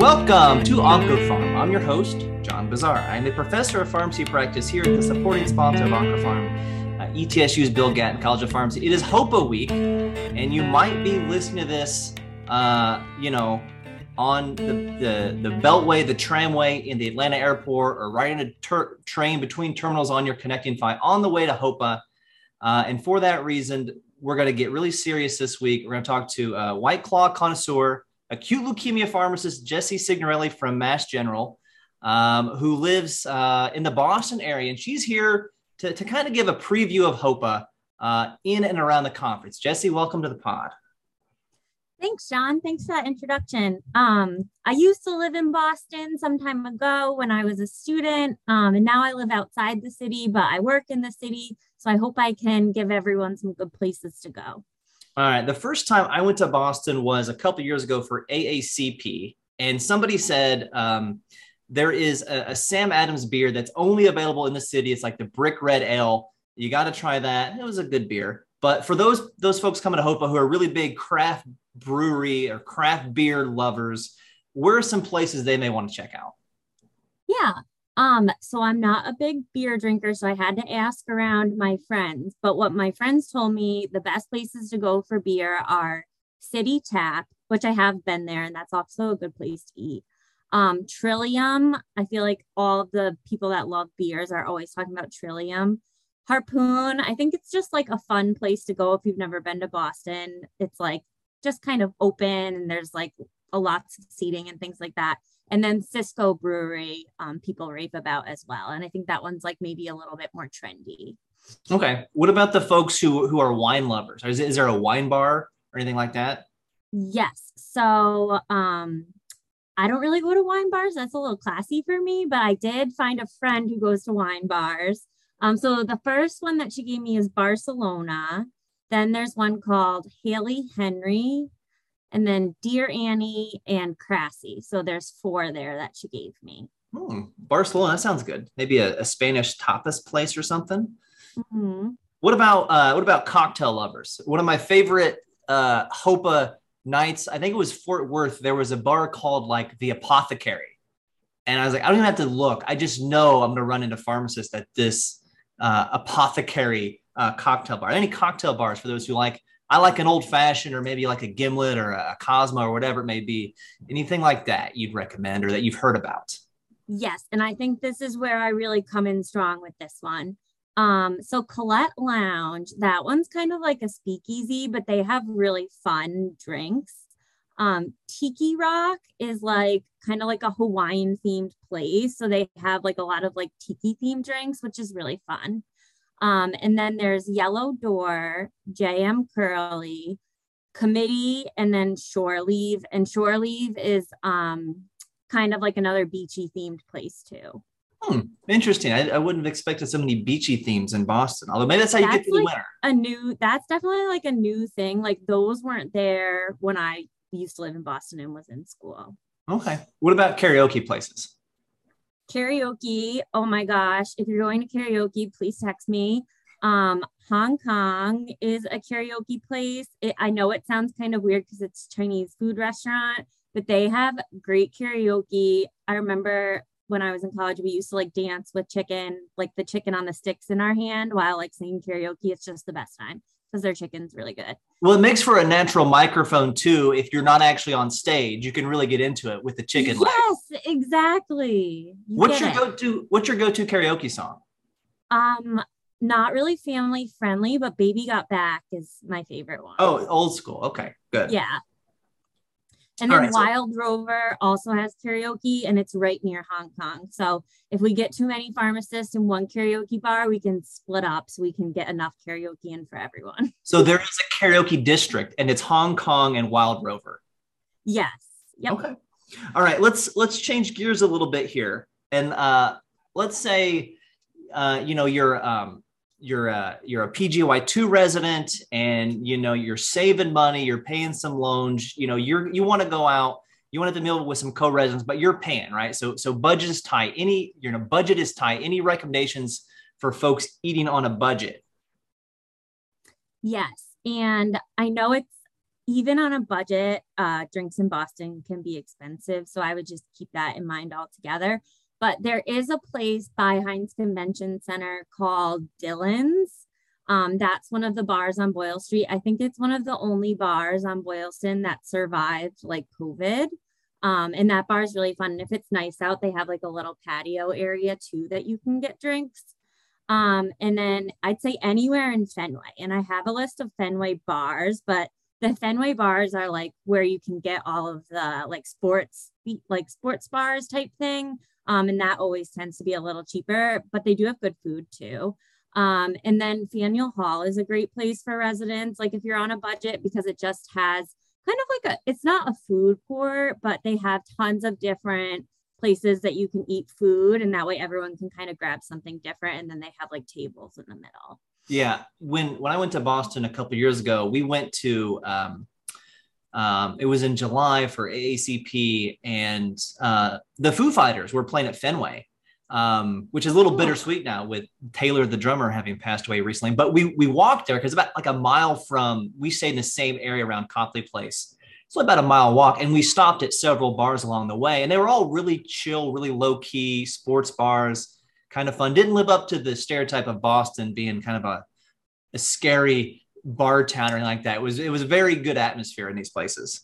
Welcome to OncoPharm. I'm your host, John Bossaer. I'm a professor of pharmacy practice here at the supporting sponsor of OncoPharm, uh, ETSU's Bill Gatton College of Pharmacy. It is HOPA week, and you might be listening to this, uh, you know, on the, the, the Beltway, the tramway in the Atlanta airport, or riding a ter- train between terminals on your connecting flight on the way to HOPA. Uh, and for that reason, we're going to get really serious this week. We're going to talk to uh, White Claw connoisseur, acute leukemia pharmacist Jesse Signorelli from Mass General, um, who lives uh, in the Boston area. And she's here to, to kind of give a preview of HOPA uh, in and around the conference. Jesse, welcome to the pod. Thanks, John. Thanks for that introduction. Um, I used to live in Boston some time ago when I was a student, um, and now I live outside the city, but I work in the city. So I hope I can give everyone some good places to go. All right. The first time I went to Boston was a couple years ago for AACP, and somebody said um, there is a, a, Sam Adams beer that's only available in the city. It's like the Brick Red Ale. You got to try that. It was a good beer. But for those those folks coming to Hopa who are really big craft brewery or craft beer lovers, where are some places they may want to check out? Yeah. Um, so I'm not a big beer drinker, so I had to ask around my friends. But what my friends told me the best places to go for beer are City Tap, which I have been there, and that's also a good place to eat. Um, Trillium, I feel like all the people that love beers are always talking about Trillium. Harpoon, I think it's just like a fun place to go if you've never been to Boston. It's like just kind of open and there's like a lots of seating and things like that and then Cisco Brewery, um, people rave about as well. And I think that one's like maybe a little bit more trendy. Okay. What about the folks who who are wine lovers? Is, is there a wine bar or anything like that? Yes. So um, I don't really go to wine bars. That's a little classy for me, but I did find a friend who goes to wine bars. Um, so the first one that she gave me is Barcelona. Then there's one called Haley Henry and then Dear Annie and Krasi. So there's four there that she gave me. Hmm. Barcelona, that sounds good. Maybe a, a Spanish tapas place or something. Mm-hmm. What about uh, what about cocktail lovers? One of my favorite uh, Hopa nights, I think it was Fort Worth. There was a bar called like the Apothecary, and I was like, I don't even have to look. I just know I'm going to run into pharmacists at this uh, Apothecary uh, cocktail bar. Any cocktail bars for those who like I like an old fashioned or maybe like a gimlet or a Cosmo or whatever it may be. Anything like that you'd recommend or that you've heard about? Yes. And I think this is where I really come in strong with this one. Um, so Colette Lounge, that one's kind of like a speakeasy, but they have really fun drinks. Um, Tiki Rock is like kind of like a Hawaiian themed place. So they have like a lot of like tiki themed drinks, which is really fun. Um, and then there's Yellow Door, JM Curley, Committee, and then Shore Leave. And Shore Leave is um, kind of like another beachy themed place too. Hmm, interesting. I, I, wouldn't have expected so many beachy themes in Boston. Although maybe that's how that's you get through like the winter. A new that's definitely like a new thing. Like those weren't there when I used to live in Boston and was in school. Okay. What about karaoke places? Karaoke. Oh my gosh. If you're going to karaoke, please text me. Um, Hong Kong is a karaoke place. It, I know it sounds kind of weird because it's Chinese food restaurant, but they have great karaoke. I remember when I was in college, we used to like dance with chicken, like the chicken on the sticks in our hand while like singing karaoke. It's just the best time because their chicken's really good. Well, it makes for a natural microphone too. If you're not actually on stage, you can really get into it with the chicken. Yes, leg. exactly. You what's your it. go-to? What's your go-to karaoke song? Um, not really family friendly, but "Baby Got Back" is my favorite one. Oh, old school. Okay, good. Yeah, and then right, Wild so- Rover also has karaoke and it's right near Hong Kong. So if we get too many pharmacists in one karaoke bar, we can split up so we can get enough karaoke in for everyone. So there is a karaoke district and it's Hong Kong and Wild Rover. Yes. Yep. Okay. All right, let's let's change gears a little bit here. And uh let's say uh you know you're um you're a you're a PGY2 resident and you know you're saving money, you're paying some loans, you know, you're you want to go out, you want to deal with some co-residents, but you're paying, right? So so budget is tight. Any you know, budget is tight. Any recommendations for folks eating on a budget? Yes. And I know it's even on a budget, uh, drinks in Boston can be expensive. So I would just keep that in mind altogether. But there is a place by Hynes Convention Center called Dillon's. Um, that's one of the bars on Boyle Street. I think it's one of the only bars on Boylston that survived like COVID. Um, and that bar is really fun. And if it's nice out, they have like a little patio area too that you can get drinks. Um, and then I'd say anywhere in Fenway. And I have a list of Fenway bars, but the Fenway bars are like where you can get all of the like sports, like sports bars type thing. Um, and that always tends to be a little cheaper, but they do have good food too. Um, and then Faneuil Hall is a great place for residents. Like if you're on a budget, because it just has kind of like a, it's not a food court, but they have tons of different places that you can eat food. And that way everyone can kind of grab something different. And then they have like tables in the middle. Yeah. When, when I went to Boston a couple years ago, we went to, um, um, it was in July for AACP, and uh, the Foo Fighters were playing at Fenway, um, which is a little bittersweet now with Taylor, the drummer, having passed away recently. But we we walked there because about like a mile from we stayed in the same area around Copley Place. It's So about a mile walk, and we stopped at several bars along the way, and they were all really chill, really low key sports bars, kind of fun. Didn't live up to the stereotype of Boston being kind of a, a scary bar town or anything like that. It was it was a very good atmosphere in these places.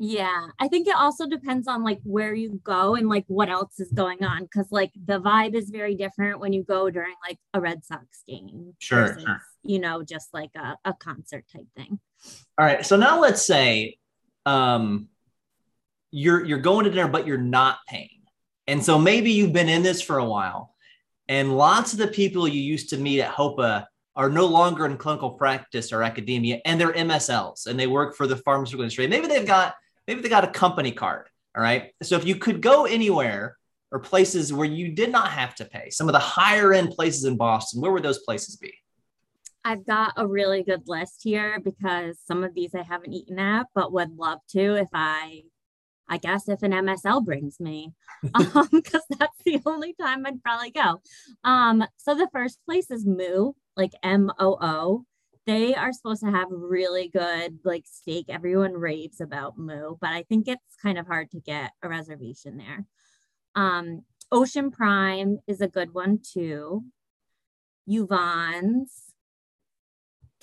Yeah, I think it also depends on like where you go and like what else is going on because like the vibe is very different when you go during like a Red Sox game. Sure, versus, sure. You know, just like a, a concert type thing. All right. So now let's say um you're you're going to dinner, but you're not paying. And so maybe you've been in this for a while, and lots of the people you used to meet at HOPA are no longer in clinical practice or academia, and they're MSLs and they work for the pharmaceutical industry. Maybe they've got maybe they got a company card. All right. So if you could go anywhere or places where you did not have to pay, some of the higher end places in Boston, where would those places be? I've got a really good list here because some of these I haven't eaten at, but would love to if I, I guess if an MSL brings me, because um, that's the only time I'd probably go. Um, so the first place is Moo, like M O O they are supposed to have really good like steak. Everyone raves about Moo, but I think it's kind of hard to get a reservation there. Um, Ocean Prime is a good one too. Yvonne's.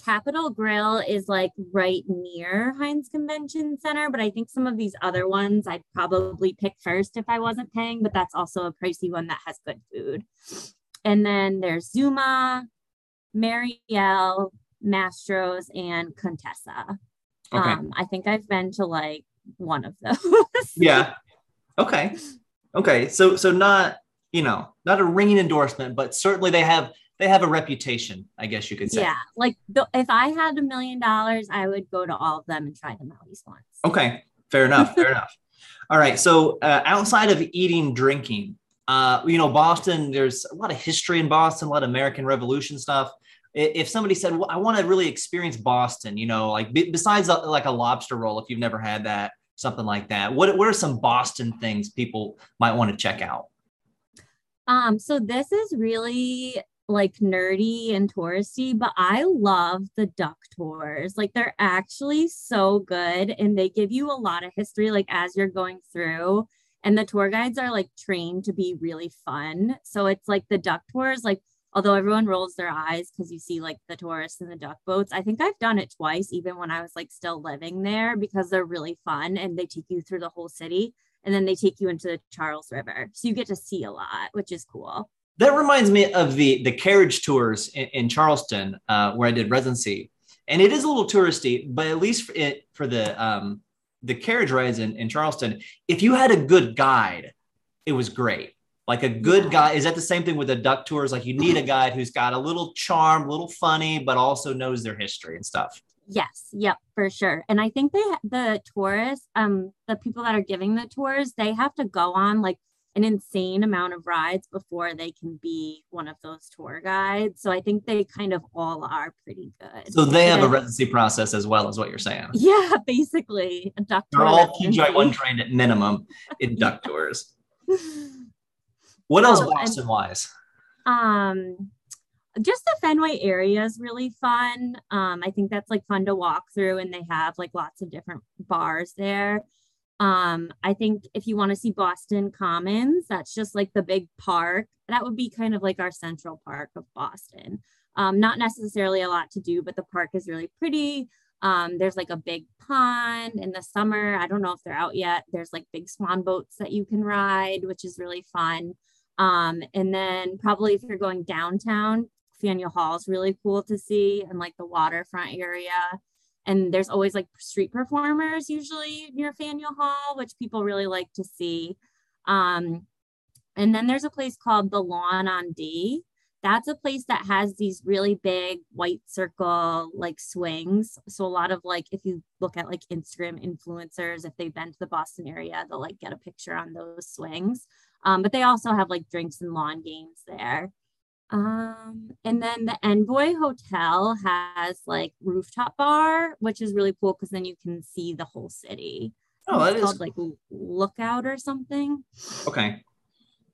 Capital Grille is like right near Hynes Convention Center, but I think some of these other ones I'd probably pick first if I wasn't paying, but that's also a pricey one that has good food. And then there's Zuma, Mariel, Mastro's and Contessa. Okay. Um, I think I've been to like one of those. yeah. Okay. Okay. So so not you know not a ringing endorsement, but certainly they have they have a reputation. I guess you could say. Yeah. Like the, if I had a million dollars, I would go to all of them and try them at least once. Okay. Fair enough. fair enough. All right. So uh, outside of eating, drinking, uh, you know, Boston. There's a lot of history in Boston, a lot of American Revolution stuff if somebody said, well, I want to really experience Boston, you know, like besides a, like a lobster roll, if you've never had that, something like that, what, what are some Boston things people might want to check out? Um, so this is really like nerdy and touristy, but I love the duck tours. Like they're actually so good and they give you a lot of history like as you're going through. And the tour guides are like trained to be really fun. So it's like the duck tours, like although everyone rolls their eyes because you see like the tourists and the duck boats i think i've done it twice even when i was like still living there because they're really fun and they take you through the whole city and then they take you into the charles river so you get to see a lot which is cool that reminds me of the the carriage tours in, in charleston uh, where i did residency. And it is a little touristy but at least for it for the um the carriage rides in, in charleston if you had a good guide it was great. Like a good guy is that the same thing with the duck tours? Like you need a guide who's got a little charm a little funny but also knows their history and stuff. Yes. Yep for sure. And i think they the tourists um the people that are giving the tours they have to go on like an insane amount of rides before they can be one of those tour guides so i think they kind of all are pretty good so they have a residency process as well as what you're saying yeah basically they're all PGY1 trained at minimum in duck tours What else oh, Boston wise? Um, just the Fenway area is really fun. Um, I think that's like fun to walk through, and they have like lots of different bars there. Um, I think if you want to see Boston Commons, that's just like the big park. That would be kind of like our central park of Boston. Um, not necessarily a lot to do, but the park is really pretty. Um, there's like a big pond in the summer. I don't know if they're out yet. There's like big swan boats that you can ride, which is really fun. Um, and then probably if you're going downtown, Faneuil Hall is really cool to see and like the waterfront area. And there's always like street performers usually near Faneuil Hall, which people really like to see. Um, and then there's a place called the Lawn on D. That's a place that has these really big white circle like swings. So a lot of like if you look at like Instagram influencers, if they've been to the Boston area, they'll like get a picture on those swings. Um, but they also have like drinks and lawn games there. Um, and then the Envoy Hotel has like rooftop bar, which is really cool because then you can see the whole city. Oh, that it's is called like Lookout or something. Okay.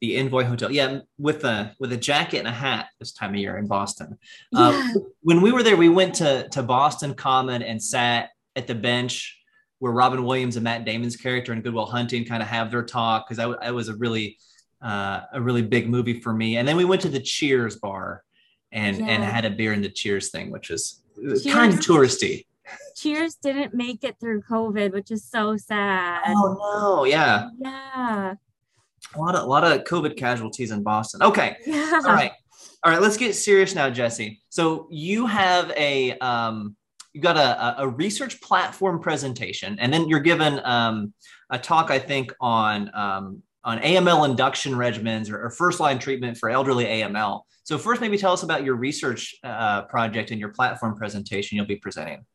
The Envoy Hotel, yeah, with a with a jacket and a hat this time of year in Boston. Uh, Yeah. when we were there, we went to to Boston Common and sat at the bench where Robin Williams and Matt Damon's character in Good Will Hunting kind of have their talk because I, I was a really uh, a really big movie for me. And then we went to the Cheers bar and and had a beer in the Cheers thing, which was Cheers. kind of touristy. Cheers didn't make it through COVID, which is so sad. Oh no, yeah, Yeah. a lot of a lot of COVID casualties in Boston. Okay, Yeah. all right, all right. Let's get serious now, Jesse. So you have a um, you got a, a- a research platform presentation, and then you're given um, a talk, I think, on um, on AML induction regimens or, or first line treatment for elderly AML. So first, maybe tell us about your research uh, project and your platform presentation you'll be presenting.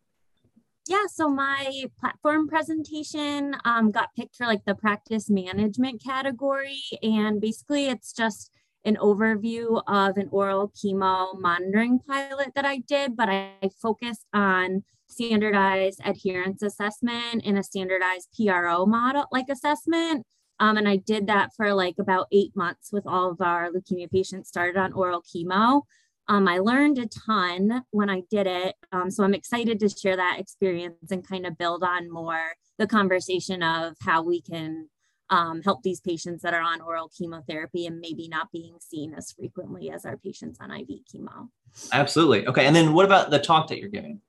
Yeah, so my platform presentation um, got picked for like the practice management category. And basically, it's just an overview of an oral chemo monitoring pilot that I did, but I focused on standardized adherence assessment and a standardized PRO model like assessment. Um, and I did that for like about eight months with all of our leukemia patients started on oral chemo. Um, I learned a ton when I did it. Um, so I'm excited to share that experience and kind of build on more the conversation of how we can um, help these patients that are on oral chemotherapy and maybe not being seen as frequently as our patients on IV chemo. Absolutely. Okay, and then what about the talk that you're giving?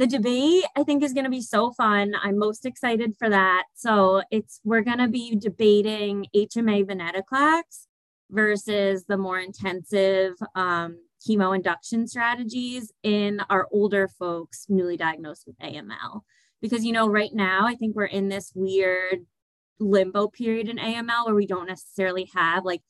The debate i think is going to be so fun. I'm most excited for that. So it's we're going to be debating hma venetoclax versus the more intensive um, chemo induction strategies in our older folks newly diagnosed with aml because you know right now i think we're in this weird limbo period in aml where we don't necessarily have like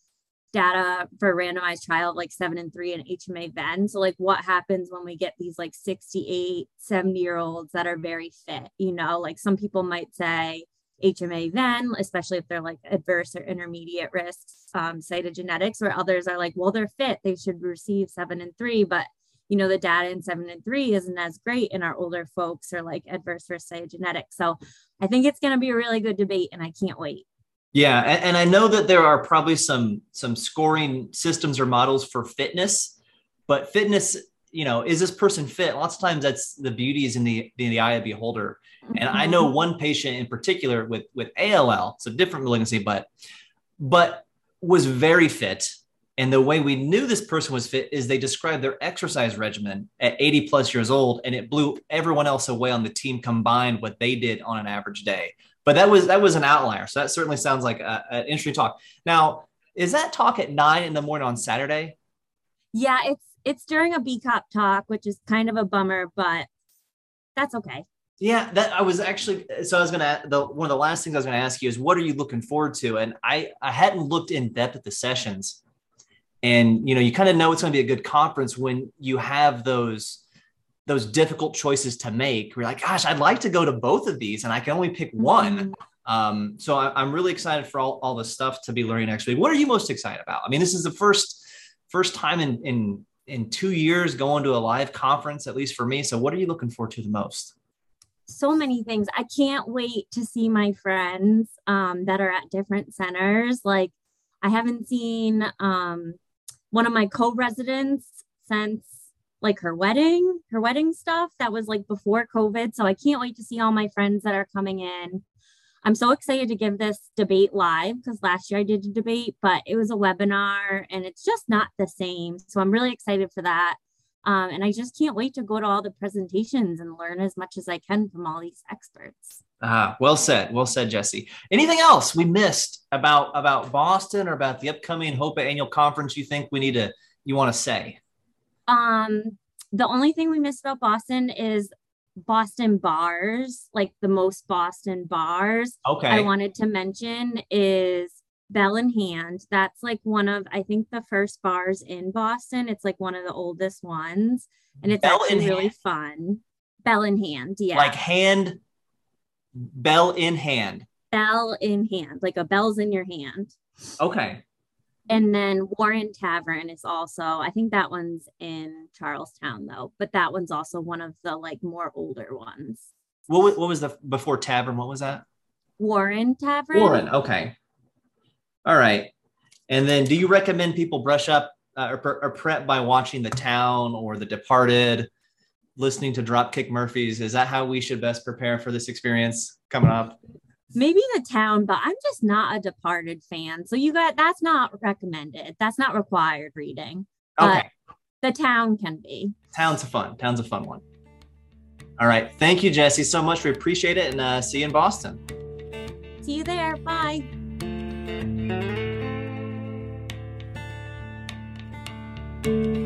data for a randomized trial of like seven and three and HMA ven. So like what happens when we get these like 68, 70 year olds that are very fit, you know, like some people might say HMA ven, especially if they're like adverse or intermediate risks, um, cytogenetics, where others are like, well, they're fit, they should receive seven and three, but you know, the data in seven and three isn't as great in our older folks or like adverse risk cytogenetics. So I think it's going to be a really good debate and I can't wait. Yeah, and, and I know that there are probably some some scoring systems or models for fitness, but fitness, you know, is this person fit? Lots of times that's the beauty is in the in the eye of the beholder. And I know mm-hmm. one patient in particular with with ALL, so different malignancy, but but was very fit. And the way we knew this person was fit is they described their exercise regimen at 80 plus years old, and it blew everyone else away on the team combined what they did on an average day but that was that was an outlier. So that certainly sounds like an interesting talk. Now, is that talk at nine in the morning on Saturday? Yeah, it's it's during a BCOP talk, which is kind of a bummer, but that's okay. Yeah, that I was actually so I was gonna the one of the last things I was gonna ask you is what are you looking forward to? And I I hadn't looked in depth at the sessions, and you know you kind of know it's gonna be a good conference when you have those those difficult choices to make. We're like, gosh, I'd like to go to both of these, and I can only pick one. Mhm. Um, so I, am really excited for all, all the stuff to be learning next week. What are you most excited about? I mean, this is the first first time in in in two years going to a live conference, at least for me. So what are you looking forward to the most? So many things. I can't wait to see my friends um, that are at different centers. Like I haven't seen um, one of my co-residents since like her wedding, her wedding stuff that was like before COVID. So I can't wait to see all my friends that are coming in. I'm so excited to give this debate live because last year I did a debate, but it was a webinar and it's just not the same. So I'm really excited for that. Um, and I just can't wait to go to all the presentations and learn as much as I can from all these experts. Ah, well said. Well said, Jesse. Anything else we missed about about Boston or about the upcoming HOPA annual conference you think we need to you want to say? Um, the only thing we missed about Boston is Boston bars, like the most Boston bars. Okay. I wanted to mention is Bell in Hand. That's like one of, I think, the first bars in Boston. It's like one of the oldest ones. And it's Bell actually really Hand? fun. Bell in Hand. Yeah. Like hand, bell in hand. bell in hand, like a bell's in your hand. Okay. And then Warren Tavern is also, I think that one's in Charlestown though, but that one's also one of the like more older ones. What was, what was the before tavern? What was that? Warren Tavern. Warren. Okay. All right. And then, do you recommend people brush up uh, or, or prep by watching The Town or The Departed, listening to Dropkick Murphys? Is that how we should best prepare for this experience coming up? Maybe the town, but I'm just not a Departed fan. So you got that's not recommended. That's not required reading. But Okay. the town can be. Town's a fun. Town's a fun one. All right. Thank you, Jesse, so much. We appreciate it, and uh, see you in Boston. See you there. Bye. Thank